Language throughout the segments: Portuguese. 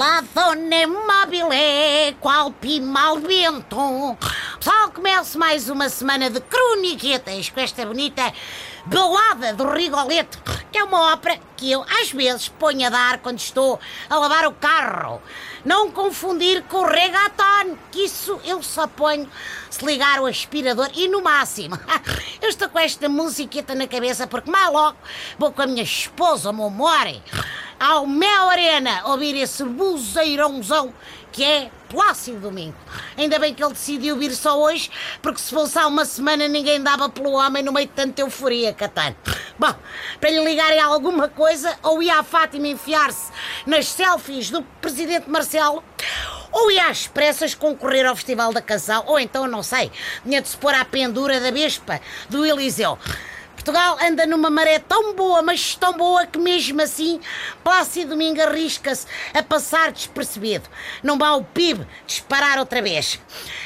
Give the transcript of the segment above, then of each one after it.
Madonna mobile, qual pimal vento. Pessoal, começa mais uma semana de croniquetas com esta bonita balada do Rigoletto, que é uma ópera que eu às vezes ponho a dar quando estou a lavar o carro. Não confundir com o reggaeton, que isso eu só ponho se ligar o aspirador e no máximo. Eu estou com esta musiqueta na cabeça porque mal logo vou com a minha esposa, o meu ao Mel Arena ouvir esse buzeirãozão que é Plácido Domingo. Ainda bem que ele decidiu vir só hoje, porque se fosse há uma semana ninguém dava pelo homem no meio de tanta euforia, Catano. Bom, para lhe ligarem alguma coisa, ou ia a Fátima enfiar-se nas selfies do presidente Marcelo, ou ia às pressas concorrer ao Festival da Canção, ou então, não sei, tinha de se pôr à pendura da Vespa do Eliseu. Portugal anda numa maré tão boa, mas tão boa que mesmo assim Plácido Domingo arrisca-se a passar despercebido. Não vá o PIB disparar outra vez.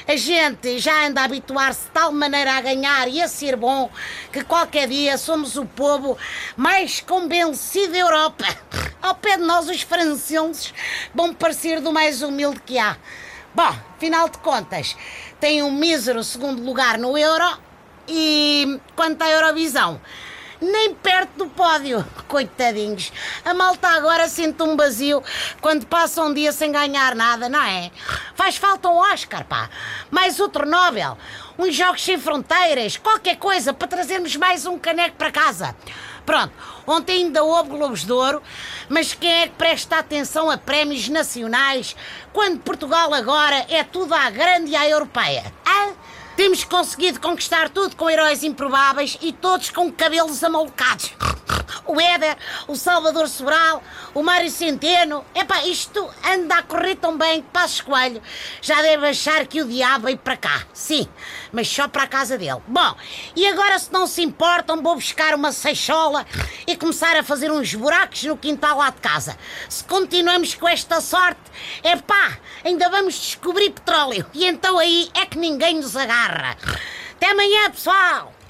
A gente já anda a habituar-se de tal maneira a ganhar e a ser bom que qualquer dia somos o povo mais convencido da Europa. Ao pé de nós, os franceses vão parecer do mais humilde que há. Bom, afinal de contas, tem um mísero segundo lugar no Euro e quanto à Eurovisão, nem perto do pódio. Coitadinhos. A malta agora sente um vazio quando passa um dia sem ganhar nada, não é? Faz falta um Oscar, pá. Mais outro Nobel. Uns Jogos Sem Fronteiras. Qualquer coisa para trazermos mais um caneco para casa. Pronto, ontem ainda houve Globos de Ouro, mas quem é que presta atenção a prémios nacionais quando Portugal agora é tudo à grande e à europeia? Hã? Temos conseguido conquistar tudo com heróis improváveis e todos com cabelos amalocados. O Éder, o Salvador Sobral, o Mário Centeno. Epá, isto anda a correr tão bem que Passo Coelho já deve achar que o diabo veio para cá. Sim, mas só para a casa dele. Bom, e agora se não se importam, vou buscar uma seixola e começar a fazer uns buracos no quintal lá de casa. Se continuamos com esta sorte, epá, ainda vamos descobrir petróleo. E então aí é que ninguém nos agarra. Até amanhã, pessoal!